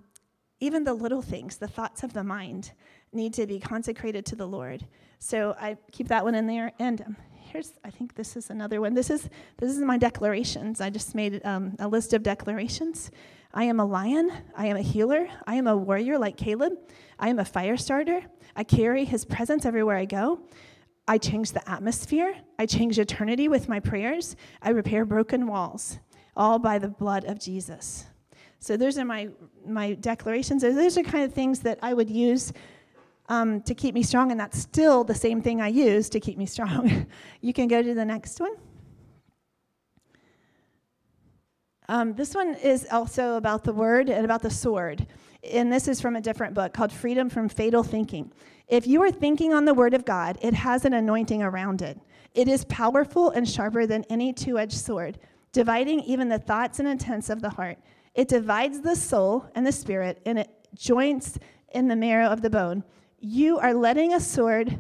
Speaker 1: even the little things, the thoughts of the mind, need to be consecrated to the Lord. So I keep that one in there. And um, here's, I think this is another one. This is this is my declarations. I just made um, a list of declarations. I am a lion. I am a healer. I am a warrior like Caleb. I am a fire starter. I carry his presence everywhere I go. I change the atmosphere. I change eternity with my prayers. I repair broken walls, all by the blood of Jesus. So those are my, my declarations. Those are kind of things that I would use um, to keep me strong, and that's still the same thing I use to keep me strong. you can go to the next one. Um, this one is also about the word and about the sword. And this is from a different book called Freedom from Fatal Thinking. If you are thinking on the word of God, it has an anointing around it. It is powerful and sharper than any two edged sword, dividing even the thoughts and intents of the heart. It divides the soul and the spirit, and it joints in the marrow of the bone. You are letting a sword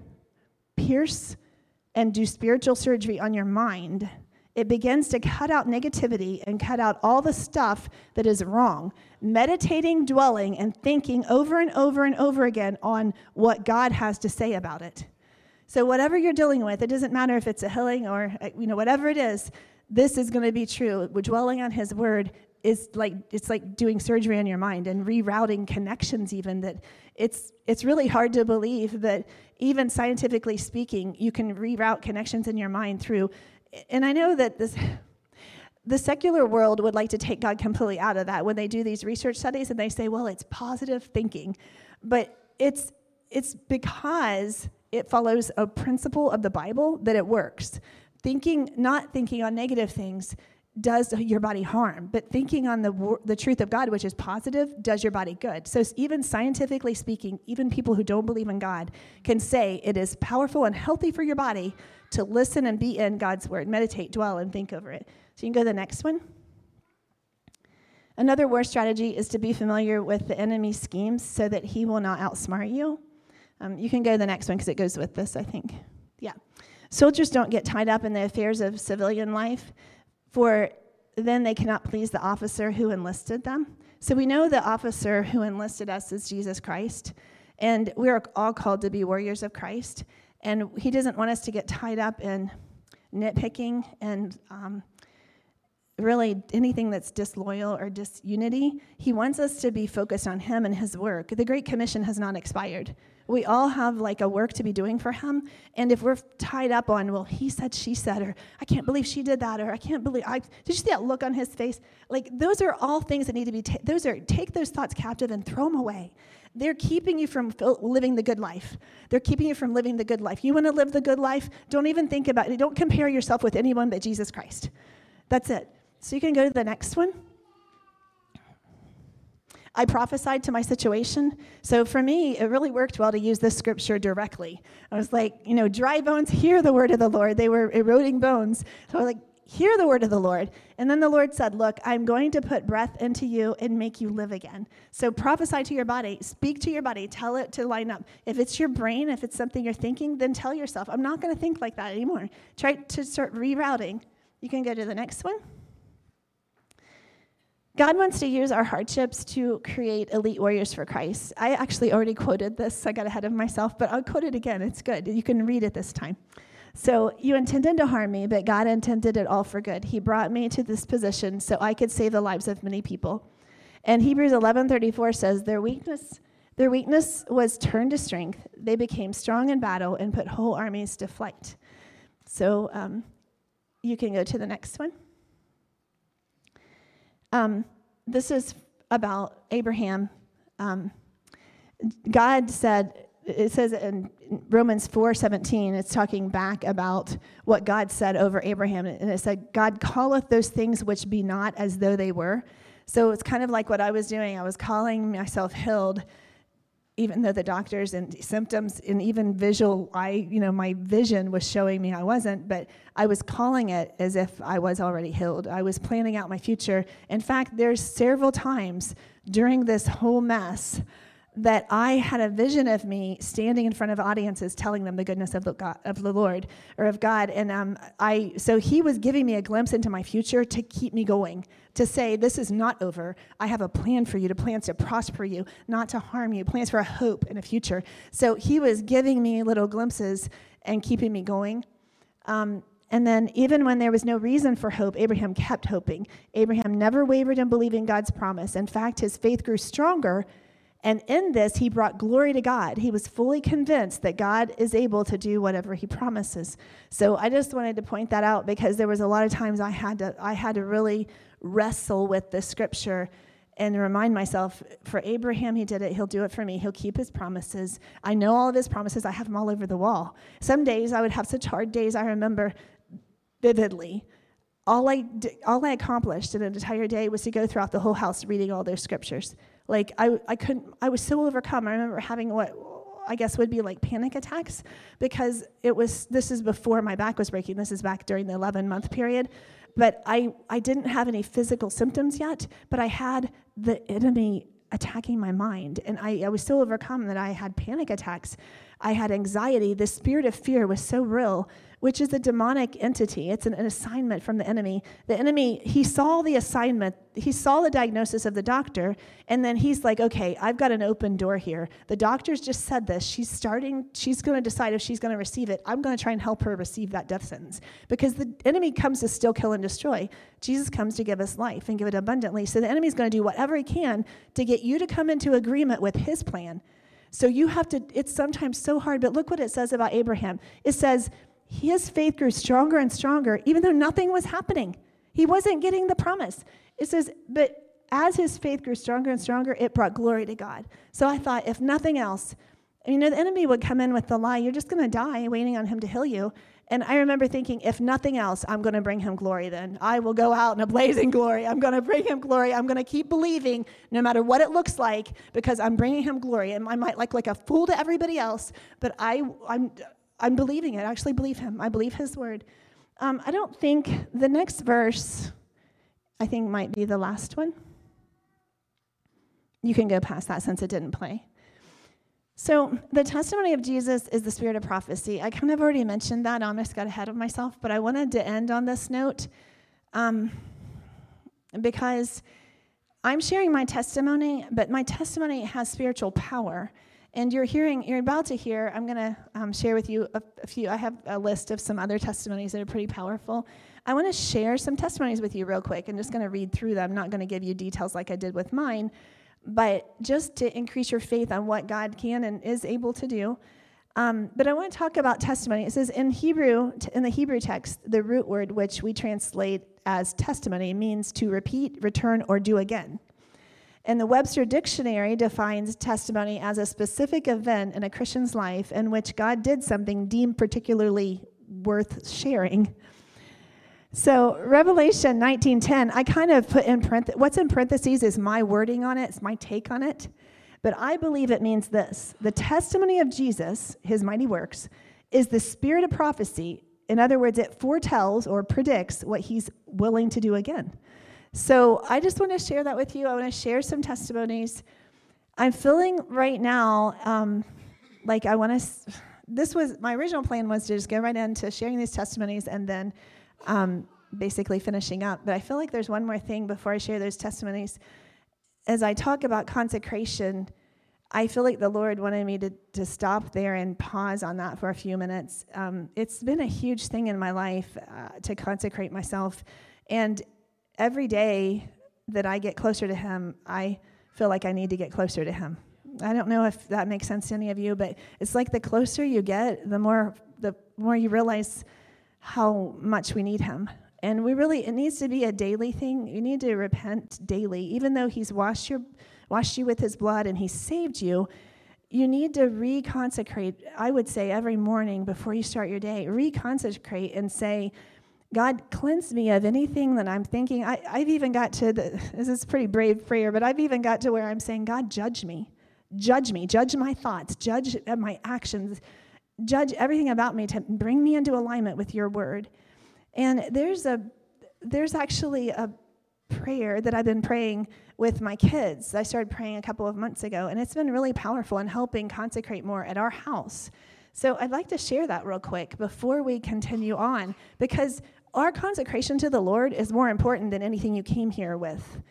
Speaker 1: pierce and do spiritual surgery on your mind it begins to cut out negativity and cut out all the stuff that is wrong. Meditating, dwelling, and thinking over and over and over again on what God has to say about it. So, whatever you're dealing with, it doesn't matter if it's a healing or, uh, you know, whatever it is, this is going to be true. Dwelling on His word is like it's like doing surgery on your mind and rerouting connections even that it's it's really hard to believe that even scientifically speaking you can reroute connections in your mind through and I know that this, The secular world would like to take God completely out of that when they do these research studies and they say, well, it's positive thinking. But it's, it's because it follows a principle of the Bible that it works. Thinking, not thinking on negative things, does your body harm, but thinking on the, the truth of God, which is positive, does your body good. So, even scientifically speaking, even people who don't believe in God can say it is powerful and healthy for your body to listen and be in God's word, meditate, dwell, and think over it. So, you can go to the next one. Another war strategy is to be familiar with the enemy's schemes so that he will not outsmart you. Um, you can go to the next one because it goes with this, I think. Yeah. Soldiers don't get tied up in the affairs of civilian life, for then they cannot please the officer who enlisted them. So we know the officer who enlisted us is Jesus Christ, and we're all called to be warriors of Christ. And he doesn't want us to get tied up in nitpicking and um, really anything that's disloyal or disunity. He wants us to be focused on Him and His work. The Great Commission has not expired. We all have like a work to be doing for Him. And if we're tied up on, well, he said, she said, or I can't believe she did that, or I can't believe, I, did you see that look on his face? Like, those are all things that need to be, ta- those are, take those thoughts captive and throw them away. They're keeping you from living the good life. They're keeping you from living the good life. You want to live the good life? Don't even think about it. Don't compare yourself with anyone but Jesus Christ. That's it. So you can go to the next one. I prophesied to my situation. So for me, it really worked well to use this scripture directly. I was like, you know, dry bones, hear the word of the Lord. They were eroding bones. So I was like, hear the word of the Lord. And then the Lord said, Look, I'm going to put breath into you and make you live again. So prophesy to your body, speak to your body, tell it to line up. If it's your brain, if it's something you're thinking, then tell yourself, I'm not going to think like that anymore. Try to start rerouting. You can go to the next one. God wants to use our hardships to create elite warriors for Christ. I actually already quoted this. I got ahead of myself, but I'll quote it again. It's good. You can read it this time. So, you intended to harm me, but God intended it all for good. He brought me to this position so I could save the lives of many people. And Hebrews 11:34 says, "Their weakness their weakness was turned to strength. They became strong in battle and put whole armies to flight." So, um, you can go to the next one. Um, this is about Abraham. Um, God said, it says in Romans 4:17, it's talking back about what God said over Abraham, and it said, "God calleth those things which be not as though they were." So it's kind of like what I was doing. I was calling myself healed even though the doctors and symptoms and even visual i you know my vision was showing me i wasn't but i was calling it as if i was already healed. I was planning out my future. In fact there's several times during this whole mess that I had a vision of me standing in front of audiences telling them the goodness of the, God, of the Lord or of God. And um, I, so he was giving me a glimpse into my future to keep me going, to say, This is not over. I have a plan for you, to plans to prosper you, not to harm you, plans for a hope and a future. So he was giving me little glimpses and keeping me going. Um, and then, even when there was no reason for hope, Abraham kept hoping. Abraham never wavered in believing God's promise. In fact, his faith grew stronger and in this, he brought glory to God. He was fully convinced that God is able to do whatever he promises. So I just wanted to point that out because there was a lot of times I had to, I had to really wrestle with the scripture and remind myself for Abraham, he did it. He'll do it for me. He'll keep his promises. I know all of his promises. I have them all over the wall. Some days I would have such hard days. I remember vividly. All I, all I accomplished in an entire day was to go throughout the whole house reading all those scriptures. Like I, I couldn't, I was so overcome. I remember having what I guess would be like panic attacks because it was, this is before my back was breaking. This is back during the 11 month period. But I, I didn't have any physical symptoms yet, but I had the enemy attacking my mind. And I, I was so overcome that I had panic attacks. I had anxiety. The spirit of fear was so real which is a demonic entity. It's an, an, assignment from the enemy. The enemy, he saw the assignment, he saw the diagnosis of the doctor, and then he's like, okay, I've got an open door here. The doctor's just said this. She's starting, she's going to decide if she's going to receive it. I'm going to try and help her receive that death sentence. Because the enemy comes to still kill, and destroy. Jesus comes to give us life and give it abundantly. So the enemy's going to do whatever he can to get you to come into agreement with his plan. So you have to, it's sometimes so hard, but look what it says about Abraham. It says, his faith grew stronger and stronger, even though nothing was happening. He wasn't getting the promise. It says, but as his faith grew stronger and stronger, it brought glory to God. So I thought, if nothing else, you know, the enemy would come in with the lie, you're just going to die waiting on him to heal you. And I remember thinking, if nothing else, I'm going to bring him glory then. I will go out in a blazing glory. I'm going to bring him glory. I'm going to keep believing no matter what it looks like because I'm bringing him glory. And I might look like a fool to everybody else, but I, I'm, I'm believing it. I actually believe him. I believe his word. Um, I don't think the next verse, I think, might be the last one. You can go past that since it didn't play. So, the testimony of Jesus is the spirit of prophecy. I kind of already mentioned that. I almost got ahead of myself, but I wanted to end on this note um, because I'm sharing my testimony, but my testimony has spiritual power. And you're hearing, you're about to hear, I'm going to um, share with you a, a, few. I have a list of some other testimonies that are pretty powerful. I want to share some testimonies with you real quick. I'm just going to read through them. I'm not going to give you details like I did with mine but just to increase your faith on what God can and is able to do. Um, but I want to talk about testimony. It says in Hebrew, in the Hebrew text, the root word, which we translate as testimony, means to repeat, return, or do again. And the Webster Dictionary defines testimony as a specific event in a Christian's life in which God did something deemed particularly worth sharing so Revelation 19:10, I kind of put in parentheses, what's in parentheses is my wording on it, it's my take on it. But I believe it means this. The testimony of Jesus, his mighty works, is the spirit of prophecy. In other words, it foretells or predicts what he's willing to do again. So I just want to share that with you. I want to share some testimonies. I'm feeling right now um, like I want to. This was my original plan was to just go right into sharing these testimonies and then um, basically finishing up. But I feel like there's one more thing before I share those testimonies. As I talk about consecration, I feel like the Lord wanted me to, to stop there and pause on that for a few minutes. Um, it's been a huge thing in my life uh, to consecrate myself. And every day that I get closer to Him, I feel like I need to get closer to Him. I don't know if that makes sense to any of you, but it's like the closer you get, the more the more you realize how much we need him. And we really, it needs to be a daily thing. You need to repent daily. Even though he's washed, your, washed you with his blood and he saved you, you need to reconsecrate, I would say, every morning before you start your day. Reconsecrate and say, God, cleanse me of anything that I'm thinking. I, have even got to, the, this is pretty brave prayer, but I've even got to where I'm saying, God, judge me. Judge me. Judge my thoughts. Judge my actions judge everything about me to bring me into alignment with your word. And there's a there's actually a prayer that I've been praying with my kids. I started praying a couple of months ago, and it's been really powerful in helping consecrate more at our house. So I'd like to share that real quick before we continue on, because our consecration to the Lord is more important than anything you came here with.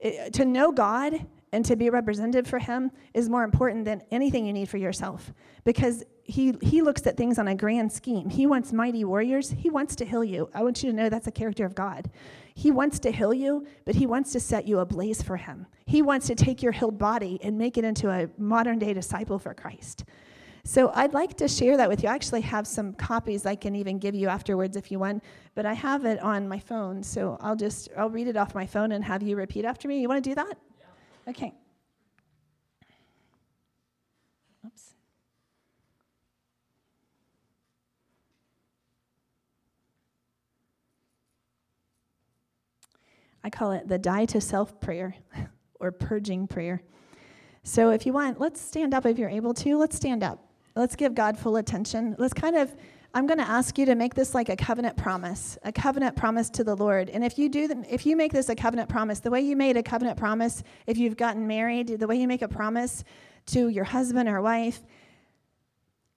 Speaker 1: It, to know God and to be represented for Him is more important than anything you need for yourself, because he, he looks at things on a grand scheme. He wants mighty warriors. He wants to heal you. I want you to know that's a character of God. He wants to heal you, but he wants to set you ablaze for him. He wants to take your healed body and make it into a modern day disciple for Christ. So I'd like to share that with you. I actually have some copies I can even give you afterwards if you want, but I have it on my phone. So I'll just I'll read it off my phone and have you repeat after me. You want to do that? Yeah. Okay. I call it the die to self prayer or purging prayer. So if you want, let's stand up if you're able to. Let's stand up. Let's give God full attention. Let's kind of I'm going to ask you to make this like a covenant promise, a covenant promise to the Lord. And if you do, if you make this a covenant promise, the way you made a covenant promise, if you've gotten married, the way you make a promise to your husband or wife,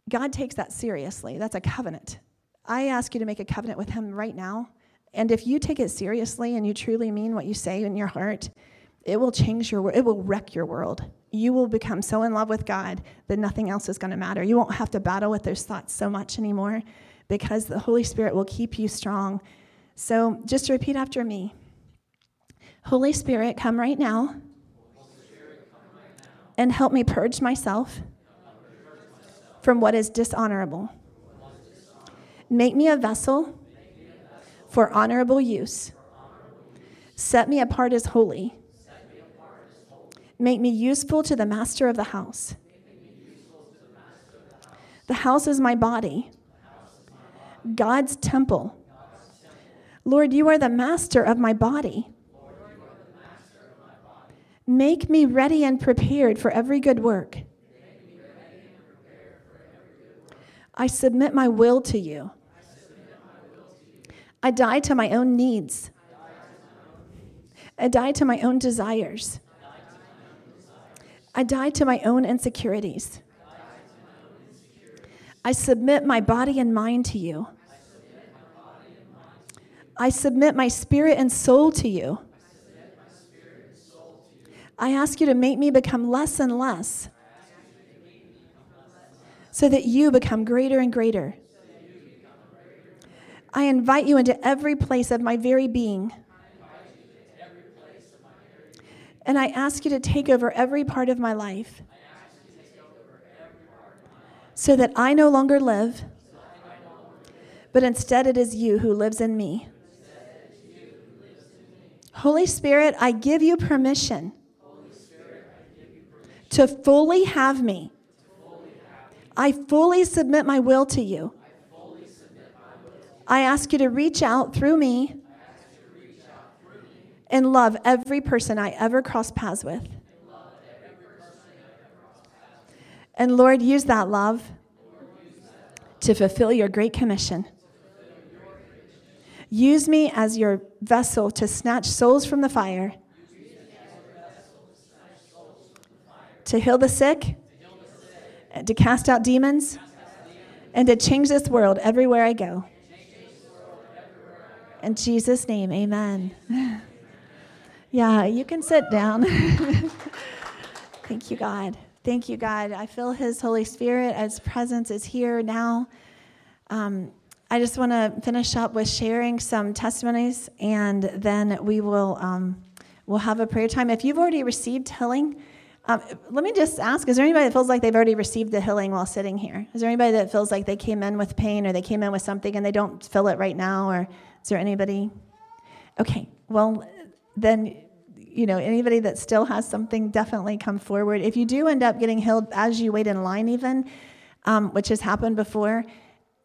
Speaker 1: God takes that seriously. That's a covenant. I ask you to make a covenant with Him right now and if you take it seriously and you truly mean what you say in your heart, it will change your world. It will wreck your world. You will become so in love with God that nothing else is going to matter. You won't have to battle with those thoughts so much anymore because the Holy Spirit will keep you strong. So just repeat after me Holy Spirit, come right now and help me purge myself from what is dishonorable. Make me a vessel for honorable use. Set me apart as holy. Make me useful to the master of the house. The house is my body, God's temple. Lord, you are the master of my body. Make me ready and prepared for every good work. I submit my will to you. I die to my own needs. I die to my own desires. I die to my own insecurities. I submit my body and mind to you. I submit my spirit and soul to you. I ask you to make me become less and less so that you become greater and greater. I invite you into every place of my very being. And I ask you to take over every part of my life so that I no longer live, but instead it is you who lives in me. Holy Spirit, I give you permission to fully have me. I fully submit my will to you. I ask you to reach out through me and love every person I ever cross paths with. And Lord, use that love to fulfill your great commission. Use me as your vessel to snatch souls from the fire, to heal the sick, and to cast out demons, and to change this world everywhere I go. In Jesus' name, amen. Yeah, you can sit down. Thank you, God. Thank you, God. I feel His Holy Spirit, His presence is here now. Um, I just want to finish up with sharing some testimonies, and then we will um, we'll have a prayer time. If you've already received healing, um, let me just ask: Is there anybody that feels like they've already received the healing while sitting here? Is there anybody that feels like they came in with pain, or they came in with something and they don't feel it right now? Or is there anybody? Okay. Well, then you know anybody that still has something definitely come forward. If you do end up getting healed as you wait in line even um, which has happened before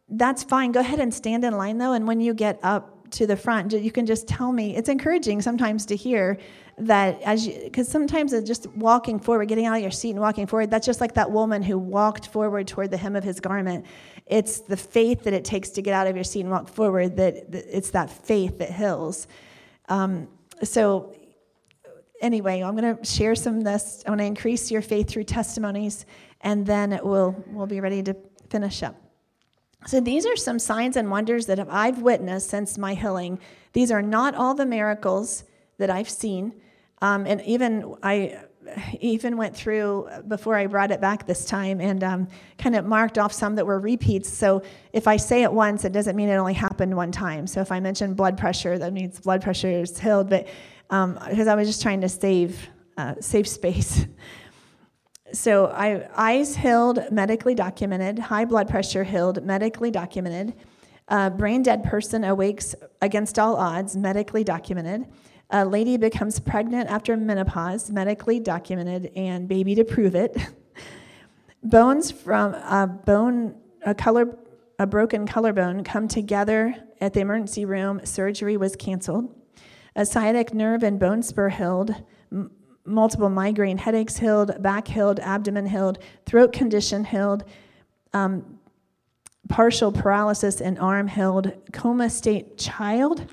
Speaker 1: that's fine. Go ahead and stand in line though and when you get up to the front you can just tell me. It's encouraging sometimes to hear that as you because sometimes it's just walking forward getting out of your seat and walking forward. That's just like that woman who walked forward toward the hem of his garment. It's the faith that it takes to get out of your seat and walk forward that, that it's that faith that heals. Um, so anyway, I'm going to share some of this. I want to increase your faith through testimonies, and then we'll, we'll be ready to finish up. So, these are some signs and wonders that I've witnessed since my healing. These are not all the miracles that I've seen. Um, and even I even went through before I brought it back this time and um, kind of marked off some that were repeats. So if I say it once, it doesn't mean it only happened one time. So if I mention blood pressure, that means blood pressure is healed. But because um, I was just trying to save uh, save space. So I eyes healed, medically documented. High blood pressure healed, medically documented. Uh, brain dead person awakes against all odds, medically documented. A lady becomes pregnant after menopause, medically documented, and baby to prove it. Bones from a bone, a color, a broken collarbone come together at the emergency room. Surgery was canceled. A sciatic nerve and bone spur healed, m- multiple migraine headaches healed, back healed, abdomen healed, throat condition healed, um, partial paralysis in arm healed, coma state child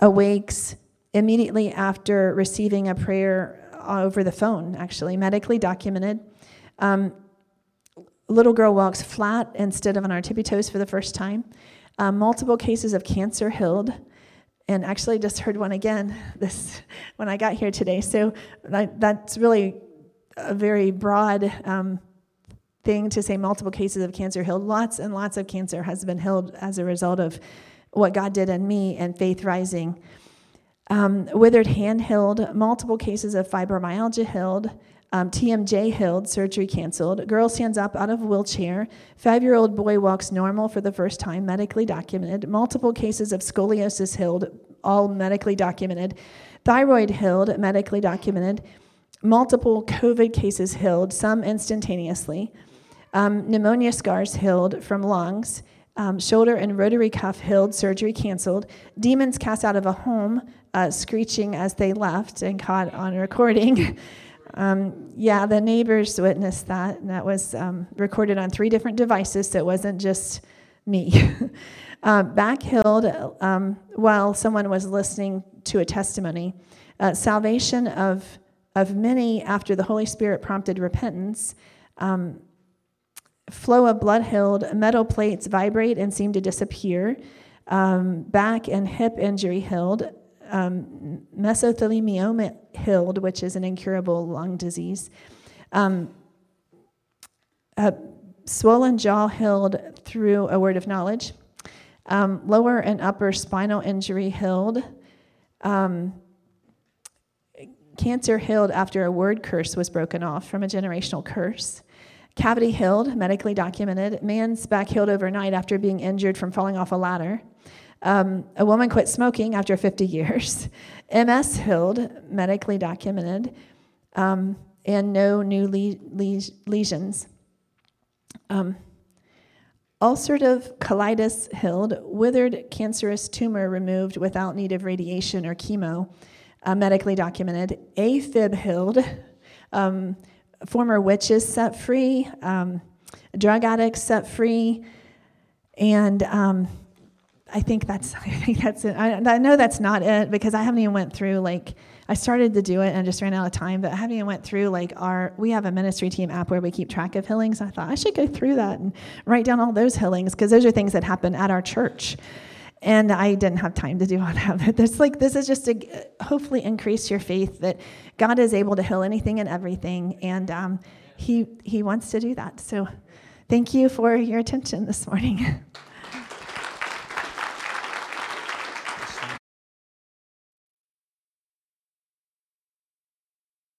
Speaker 1: awakes immediately after receiving a prayer over the phone, actually, medically documented. Um, little girl walks flat instead of on our tippy toes for the first time. Uh, multiple cases of cancer healed and actually just heard one again this when I got here today. So that's really a very broad um, thing to say. Multiple cases of cancer healed. Lots and lots of cancer has been healed as a result of what God did in me and faith rising. Um, withered hand healed. Multiple cases of fibromyalgia healed. Um, TMJ healed, surgery canceled. Girl stands up out of wheelchair. Five year old boy walks normal for the first time, medically documented. Multiple cases of scoliosis healed, all medically documented. Thyroid healed, medically documented. Multiple COVID cases healed, some instantaneously. Um, pneumonia scars healed from lungs. Um, shoulder and rotary cuff healed, surgery canceled. Demons cast out of a home, uh, screeching as they left and caught on recording. um, yeah, the neighbors witnessed that, and that was um, recorded on three different devices, so it wasn't just me. uh, back healed um, while someone was listening to a testimony. Uh, salvation of, of many after the Holy Spirit prompted repentance. Um, flow of blood healed, metal plates vibrate and seem to disappear, um, back and hip injury healed, um, mesothelioma healed, which is an incurable lung disease, um, swollen jaw healed through a word of knowledge, um, lower and upper spinal injury healed. Um, cancer healed after a word curse was broken off from a generational curse. Cavity healed, medically documented. Man's back healed overnight after being injured from falling off a ladder. Um, a woman quit smoking after 50 years. MS healed, medically documented, um, and no new le- le- lesions. Um, ulcerative colitis healed, withered cancerous tumor removed without need of radiation or chemo, uh, medically documented. AFib healed. Former witches set free, um, drug addicts set free, and um, I think that's I think that's it. I, I, know that's not it because I haven't even went through like I started to do it and just ran out of time, but I haven't even went through like our we have a ministry team app where we keep track of healings. I thought I should go through that and write down all those healings because those are things that happen at our church. And I didn't have time to do all that. There's like this is just to hopefully increase your faith that God is able to heal anything and everything, and um, He He wants to do that. So, thank you for your attention this morning.